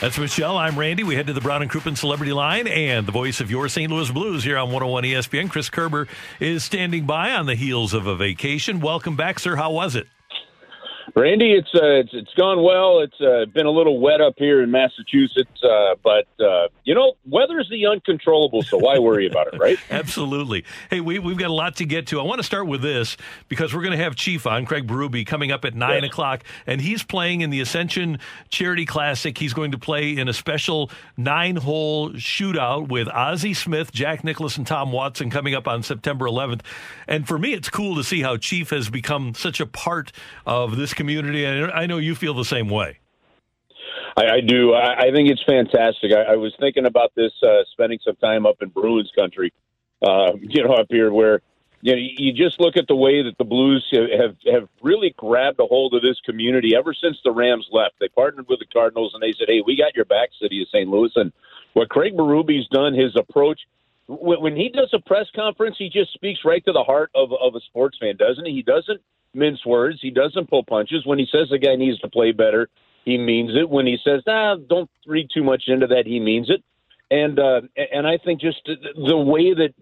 That's Michelle. I'm Randy. We head to the Brown and Crouppen Celebrity Line and the voice of your St. Louis Blues here on 101 ESPN. Chris Kerber is standing by on the heels of a vacation. Welcome back, sir. How was it? Randy, it's uh, it's it's gone well. It's uh, been a little wet up here in Massachusetts, uh, but uh, you know, weather's the uncontrollable, so why worry about it, right? Absolutely. Hey, we we've got a lot to get to. I want to start with this because we're going to have Chief on Craig Berube coming up at nine yes. o'clock, and he's playing in the Ascension Charity Classic. He's going to play in a special nine-hole shootout with Ozzie Smith, Jack Nicklaus, and Tom Watson coming up on September 11th. And for me, it's cool to see how Chief has become such a part of this community. And I know you feel the same way. I, I do. I, I, think it's fantastic. I, I was thinking about this, uh, spending some time up in Bruins country, uh, you know, up here where you know you just look at the way that the Blues have have really grabbed a hold of this community ever since the Rams left. They partnered with the Cardinals and they said, "Hey, we got your back, City of St. Louis." And what Craig Berube's done, his approach when he does a press conference, he just speaks right to the heart of of a sports fan, doesn't he? He doesn't mince words. He doesn't pull punches. When he says the guy needs to play better, he means it. When he says, "Ah, don't read too much into that," he means it. And uh, and I think just the way that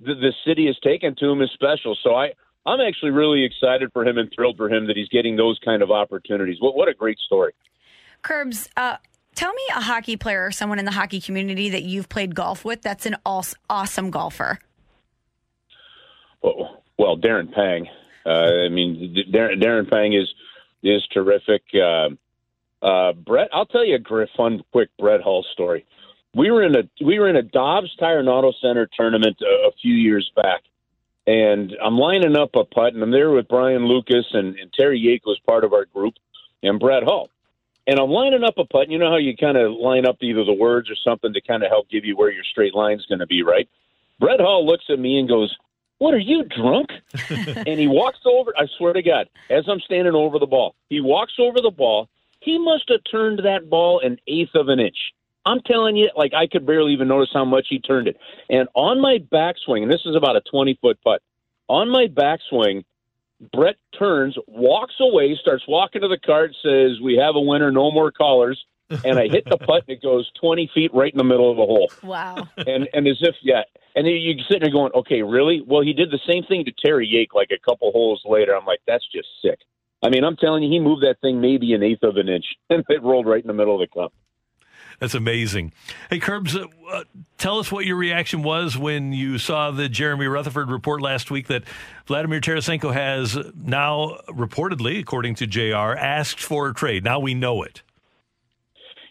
the, the city has taken to him is special. So I I'm actually really excited for him and thrilled for him that he's getting those kind of opportunities. What what a great story. Curbs, uh, tell me a hockey player or someone in the hockey community that you've played golf with that's an awesome golfer. Well, well Darren Pang. Uh, I mean, Darren, Darren Pang is is terrific. Uh, uh, Brett, I'll tell you a fun, quick Brett Hull story. We were in a we were in a Dobbs Tire and Auto Center tournament a, a few years back, and I'm lining up a putt, and I'm there with Brian Lucas and, and Terry Yake was part of our group, and Brett Hull. And I'm lining up a putt. You know how you kind of line up either the words or something to kind of help give you where your straight line's going to be, right? Brett Hull looks at me and goes, what are you drunk? and he walks over. I swear to God, as I'm standing over the ball, he walks over the ball. He must have turned that ball an eighth of an inch. I'm telling you, like I could barely even notice how much he turned it. And on my backswing, and this is about a 20 foot putt. On my backswing, Brett turns, walks away, starts walking to the cart, says, "We have a winner, no more callers." And I hit the putt and it goes 20 feet right in the middle of the hole. Wow. And and as if yeah, and you're sitting there going, okay, really? Well, he did the same thing to Terry Yake like a couple holes later. I'm like, that's just sick. I mean, I'm telling you, he moved that thing maybe an eighth of an inch, and it rolled right in the middle of the cup. That's amazing. Hey, Curbs, uh, uh, tell us what your reaction was when you saw the Jeremy Rutherford report last week that Vladimir Tarasenko has now reportedly, according to JR, asked for a trade. Now we know it.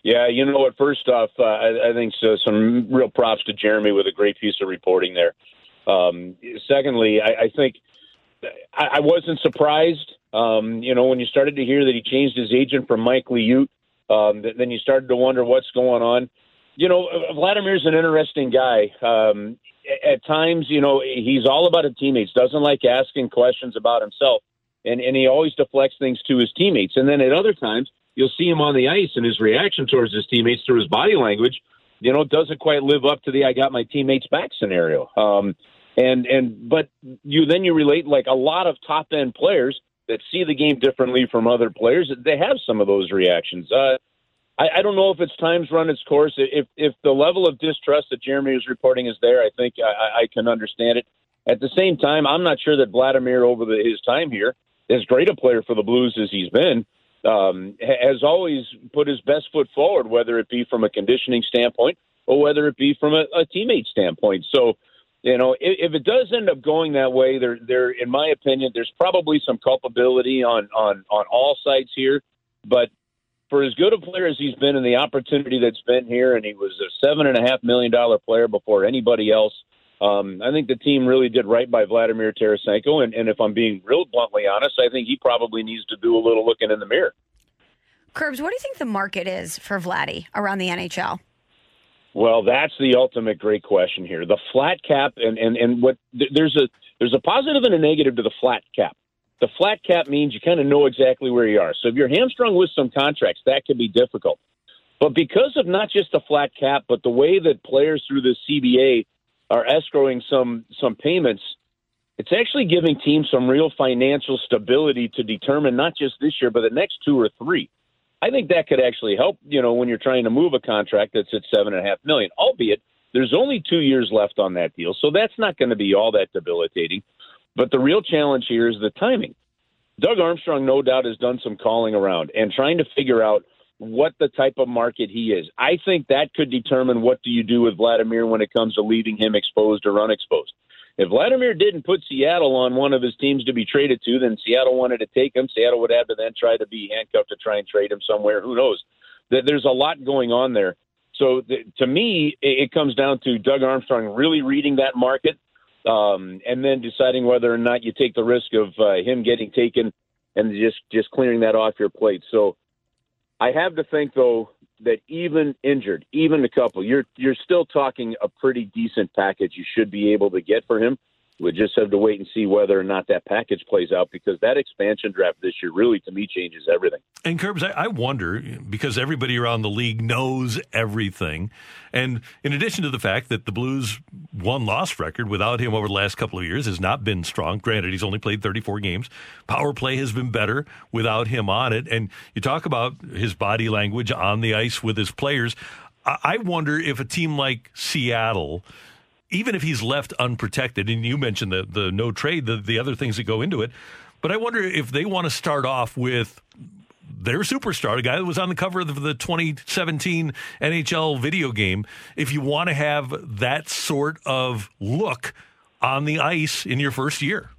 Yeah, you know what? First off, uh, I, I think so, some real props to Jeremy with a great piece of reporting there. Um, secondly, I, I think I, I wasn't surprised. Um, you know, when you started to hear that he changed his agent from Mike Liut, um, then you started to wonder what's going on. You know, Vladimir's an interesting guy. Um, at times, you know, he's all about his teammates. Doesn't like asking questions about himself, and and he always deflects things to his teammates. And then at other times, you'll see him on the ice and his reaction towards his teammates through his body language, you know, doesn't quite live up to the "I got my teammates back" scenario. Um, and and but you then you relate like a lot of top end players that see the game differently from other players. They have some of those reactions. Uh, I, I don't know if it's time's run its course. If if the level of distrust that Jeremy is reporting is there, I think I, I can understand it. At the same time, I'm not sure that Vladimir over the, his time here, as great a player for the Blues as he's been, um, has always put his best foot forward, whether it be from a conditioning standpoint or whether it be from a, a teammate standpoint. So, you know, if, if it does end up going that way, there, there, in my opinion, there's probably some culpability on on on all sides here. But for as good a player as he's been and the opportunity that's been here, and he was a seven and a half million dollar player before anybody else. Um, I think the team really did right by Vladimir Tarasenko, and, and if I'm being real bluntly honest, I think he probably needs to do a little looking in the mirror. Curbs, what do you think the market is for Vladdy around the NHL? Well, that's the ultimate great question here. The flat cap and, and, and what there's a there's a positive and a negative to the flat cap. The flat cap means you kind of know exactly where you are. So if you're hamstrung with some contracts, that can be difficult. But because of not just the flat cap, but the way that players through the CBA are escrowing some some payments, it's actually giving teams some real financial stability to determine not just this year, but the next two or three. I think that could actually help, you know, when you're trying to move a contract that's at seven and a half million, albeit there's only two years left on that deal. So that's not going to be all that debilitating. But the real challenge here is the timing. Doug Armstrong, no doubt, has done some calling around and trying to figure out what the type of market he is. I think that could determine what do you do with Vladimir when it comes to leaving him exposed or unexposed. If Vladimir didn't put Seattle on one of his teams to be traded to, then Seattle wanted to take him. Seattle would have to then try to be handcuffed to try and trade him somewhere. Who knows? There's a lot going on there. So to me, it comes down to Doug Armstrong really reading that market, um, and then deciding whether or not you take the risk of uh, him getting taken and just just clearing that off your plate. So I have to think though that even injured, even a couple, you're you're still talking a pretty decent package you should be able to get for him. We just have to wait and see whether or not that package plays out because that expansion draft this year really, to me, changes everything. And Curbs, I, wonder because everybody around the league knows everything, and in addition to the fact that the Blues' won-loss record without him over the last couple of years has not been strong. Granted, he's only played 34 games. Power play has been better without him on it. And you talk about his body language on the ice with his players. I wonder if a team like Seattle even if he's left unprotected, and you mentioned the the no trade, the the other things that go into it, but I wonder if they want to start off with their superstar, a guy that was on the cover of the 2017 NHL video game. If you want to have that sort of look on the ice in your first year.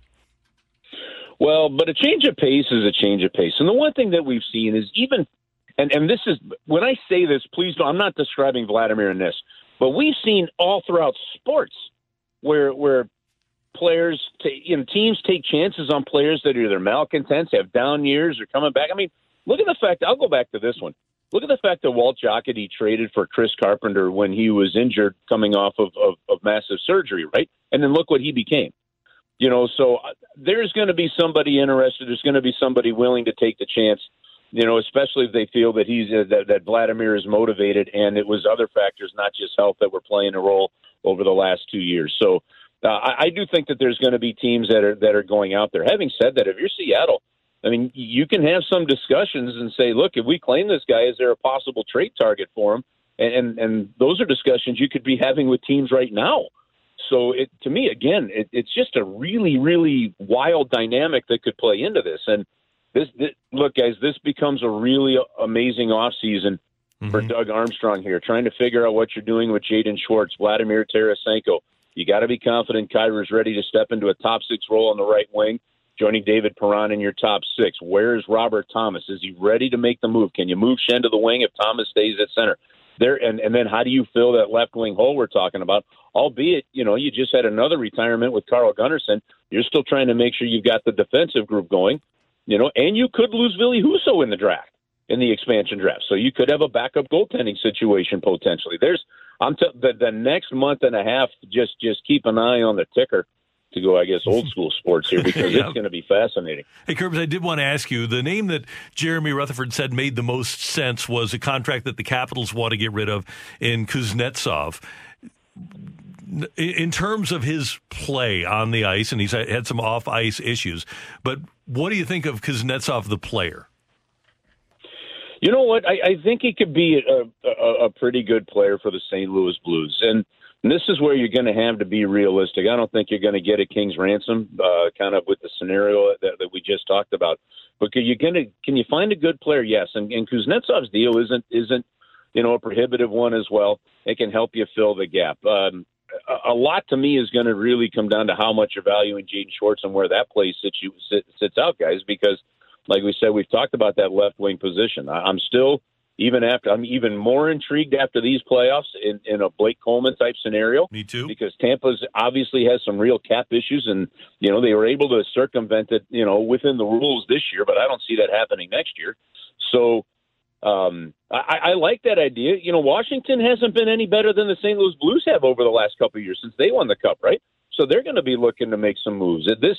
Well, but a change of pace is a change of pace. And the one thing that we've seen is even, and, and this is, when I say this, please don't, I'm not describing Vladimir in this, but we've seen all throughout sports where where players, t- you know, teams take chances on players that are either malcontents, have down years, or coming back. I mean, look at the fact. I'll go back to this one. Look at the fact that Walt Jocketty traded for Chris Carpenter when he was injured, coming off of, of, of massive surgery, right? And then look what he became. You know, so uh, there's going to be somebody interested. There's going to be somebody willing to take the chance you know, especially if they feel that he's uh, that, that Vladimir is motivated, and it was other factors, not just health, that were playing a role over the last two years. So uh, I, I do think that there's going to be teams that are that are going out there. Having said that, if you're Seattle, I mean, you can have some discussions and say, look, if we claim this guy, is there a possible trade target for him? And and, and those are discussions you could be having with teams right now. So it, to me, again, it, it's just a really, really wild dynamic that could play into this. And this, this look, guys, this becomes a really amazing off season mm-hmm. for Doug Armstrong here, trying to figure out what you're doing with Jaden Schwartz, Vladimir Tarasenko. You got to be confident Kyrou's ready to step into a top six role on the right wing, joining David Perron in your top six. Where is Robert Thomas? Is he ready to make the move? Can you move Schenn to the wing if Thomas stays at center? There and, and then how do you fill that left wing hole we're talking about? Albeit, you know, you just had another retirement with Carl Gunnarsson. You're still trying to make sure you've got the defensive group going. You know, and you could lose Ville Husso in the draft, in the expansion draft. So you could have a backup goaltending situation potentially. There's, I'm t- the the next month and a half. Just just keep an eye on the ticker to go, I guess, old school sports here because yeah. it's going to be fascinating. Hey, Curbs, I did want to ask you the name that Jeremy Rutherford said made the most sense was a contract that the Capitals want to get rid of in Kuznetsov in terms of his play on the ice, and he's had some off ice issues, but what do you think of Kuznetsov, the player? You know what? I, I think he could be a, a, a pretty good player for the St. Louis Blues, and this is where you're going to have to be realistic. I don't think you're going to get a king's ransom, uh, kind of with the scenario that, that we just talked about. But can you going to can you find a good player? Yes, and, and Kuznetsov's deal isn't isn't you know a prohibitive one as well. It can help you fill the gap. Um, a lot to me is going to really come down to how much you're valuing Jaden Schwartz and where that place sits you sits out, guys. Because, like we said, we've talked about that left wing position. I'm still even after I'm even more intrigued after these playoffs in, in a Blake Coleman type scenario. Me too. Because Tampa's obviously has some real cap issues, and you know they were able to circumvent it, you know, within the rules this year. But I don't see that happening next year. So um, I, I like that idea. You know, Washington hasn't been any better than the St. Louis Blues have over the last couple of years since they won the Cup, right? So they're going to be looking to make some moves. This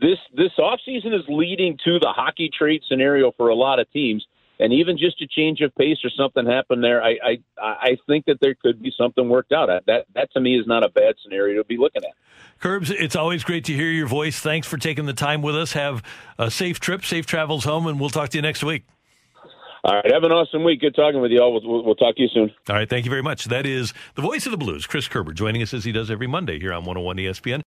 this this offseason is leading to the hockey trade scenario for a lot of teams and even just a change of pace or something happened there, I I, I think that there could be something worked out. That that to me is not a bad scenario to be looking at. Curbs, it's always great to hear your voice. Thanks for taking the time with us. Have a safe trip, safe travels home, and we'll talk to you next week. All right. Have an awesome week. Good talking with you all. We'll, we'll, we'll, talk to you soon. All right. Thank you very much. That is the voice of the blues, Chris Kerber, joining us as he does every Monday here on 101 ESPN.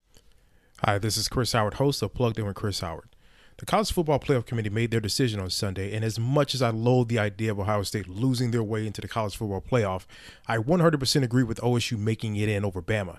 Hi, this is Chris Howard, host of Plugged In with Chris Howard. The College Football Playoff Committee made their decision on Sunday, and as much as I loathe the idea of Ohio State losing their way into the College Football Playoff, I 100% agree with OSU making it in over Bama.